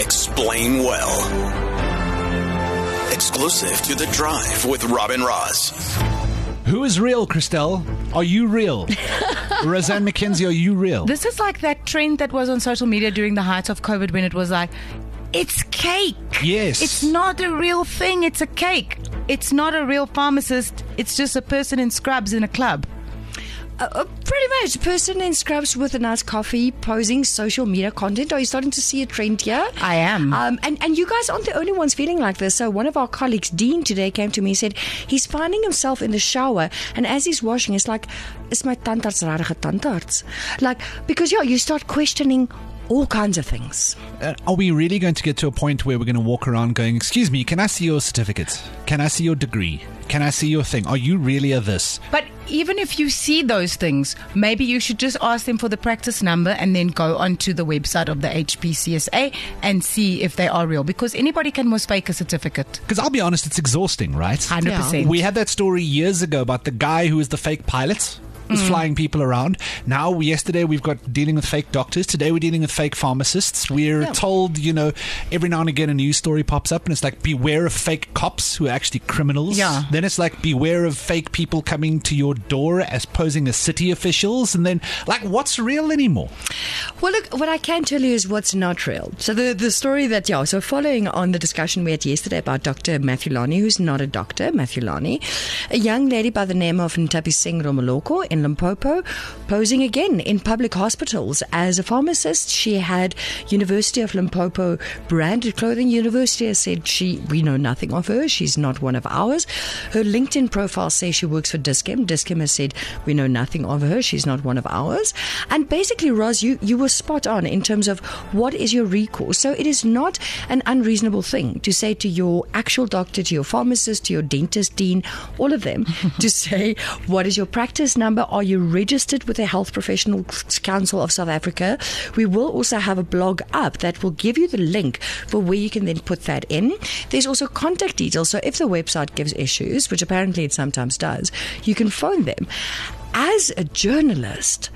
Explain well. Exclusive to the drive with Rob and Roz. Who is real, Christelle? Are you real? Roseanne McKenzie, are you real? This is like that trend that was on social media during the height of COVID when it was like, it's cake. Yes. It's not a real thing, it's a cake. It's not a real pharmacist, it's just a person in scrubs in a club. Uh, uh, pretty much. Person in scrubs with a nice coffee posing social media content. Are you starting to see a trend here? I am. Um, and, and you guys aren't the only ones feeling like this. So, one of our colleagues, Dean, today came to me and said he's finding himself in the shower. And as he's washing, it's like, is my tandarts rarige tandarts? Like, because, yeah, you start questioning all kinds of things. Uh, are we really going to get to a point where we're going to walk around going, Excuse me, can I see your certificate? Can I see your degree? Can I see your thing? Are you really a this? But even if you see those things, maybe you should just ask them for the practice number and then go onto the website of the HPCSA and see if they are real. Because anybody can mistake a certificate. Because I'll be honest, it's exhausting, right? 100%. We had that story years ago about the guy who was the fake pilot. Was Mm. flying people around. Now, yesterday we've got dealing with fake doctors. Today we're dealing with fake pharmacists. We're Yeah. told, you know, every now and again a news story pops up and it's like, beware of fake cops who are actually criminals. Yeah. Then it's like, beware of fake people coming to your door as posing as city officials. And then, like, what's real anymore? Well, look, what I can tell you is what's not real. So the the story that yeah, so following on the discussion we had yesterday about Dr. Matthew Lani, who's not a doctor, Matthew Lani, a young lady by the name of Ntabiseng Ramaloko in Limpopo, posing again in public hospitals as a pharmacist. She had University of Limpopo branded clothing. University has said she we know nothing of her. She's not one of ours. Her LinkedIn profile says she works for Dis-Chem. Dis-Chem has said we know nothing of her. She's not one of ours. And basically, Roz, you, you were spot on in terms of what is your recourse. So it is not an unreasonable thing to say to your actual doctor, to your pharmacist, to your dentist, dean, all of them, to say, what is your practice number? Are you registered with the Health Professionals Council of South Africa? We will also have a blog up that will give you the link for where you can then put that in. There's also contact details. So if the website gives issues, which apparently it sometimes does, you can phone them. As a journalist,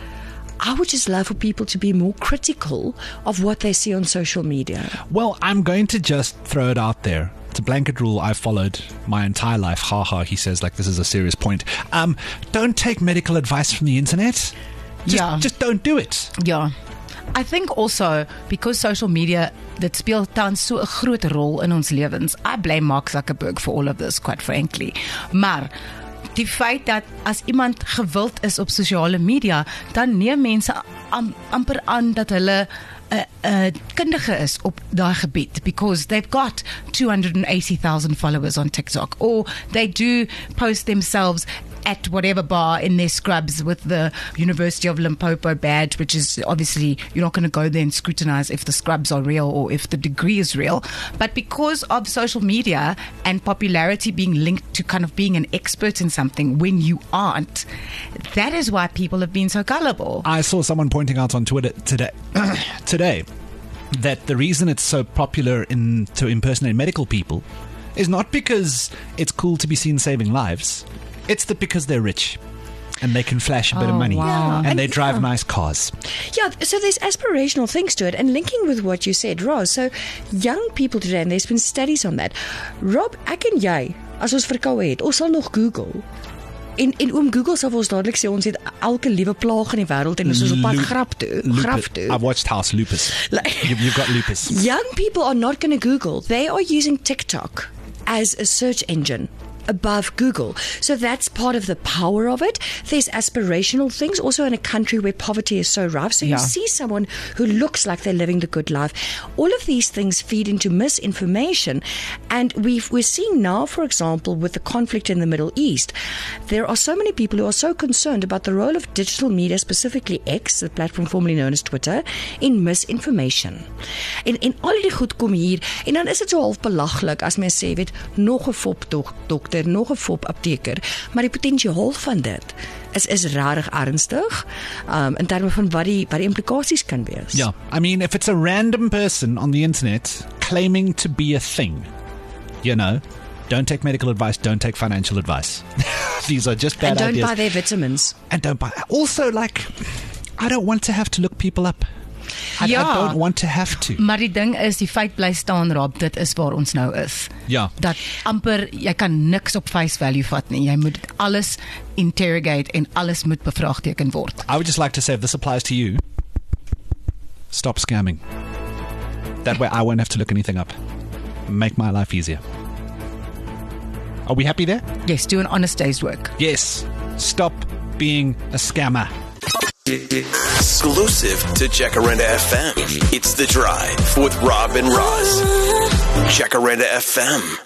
I would just love for people to be more critical of what they see on social media. Well, I'm going to just throw it out there. It's a blanket rule I've followed my entire life. Ha ha, he says, like this is a serious point. Um, don't take medical advice from the internet. Just, Yeah. just don't do it. Yeah. I think also because social media dit speel tans so 'n groot rol in ons lewens. I blame Mark Zuckerberg for all of this quite frankly. Maar die feit dat as iemand gewild is op sosiale media, dan neem mense am, amper aan dat hulle kundige is op daai gebied because they've got 280,000 followers on TikTok or they do post themselves at whatever bar in their scrubs with the University of Limpopo badge, which is obviously you're not going to go there and scrutinize if the scrubs are real or if the degree is real. But because of social media and popularity being linked to kind of being an expert in something when you aren't, that is why people have been so gullible. I saw someone pointing out on Twitter today, today that the reason it's so popular in to impersonate medical people is not because it's cool to be seen saving lives. It's that because they're rich and they can flash a bit of Oh, money wow. and, And- they drive yeah. nice cars. Yeah, so there's aspirational things to it. And linking with what you said, Roz, so young people today, and there's been studies on that. Rob, ek en jy, as ons verkoue het, ons sal nog Google. En en oom Google sal ons dadelik sê ons het elke liewe plaag in die wêreld en ons is op pad grap toe, graf toe. I've watched House Lupus. Like- you, you've got lupus. Young people are not going to Google. They are using TikTok as a search engine above Google. So that's part of the power of it. There's aspirational things also in a country where poverty is so rough. So Yeah. you see someone who looks like they're living the good life. All of these things feed into misinformation. And we've, we're seeing now, for example, with the conflict in the Middle East, there are so many people who are so concerned about the role of digital media, specifically X, the platform formerly known as Twitter, in misinformation. En en al die goed kom hier en dan is dit so half belaglik as mens sê weet nog 'n fop dok, dokter, nog 'n fop apteker, maar die potensiaal van dit is is regtig ernstig um, in terme van wat die wat die implikasies kan wees. Yeah. I mean, if it's a random person on the internet claiming to be a thing, you know, don't take medical advice, don't take financial advice. These are just bad and don't ideas. buy their vitamins. and don't buy. Also, like, I don't want to have to look people up. I, Ja. I don't want to have to. Maar die ding is die feit bly staan Rob, dit is waar ons nou is. Ja. Dat amper jy kan niks op face value vat nie. Jy moet alles interrogate en alles moet bevraagteken word. I would just like to say if this applies to you, stop scamming. That way I won't have to look anything up. Make my life easier. Are we happy there? Yes, do an honest day's work. Yes. Stop being a scammer. Exclusive to Jacaranda FM. It's The Drive with Rob and Roz. Jacaranda FM.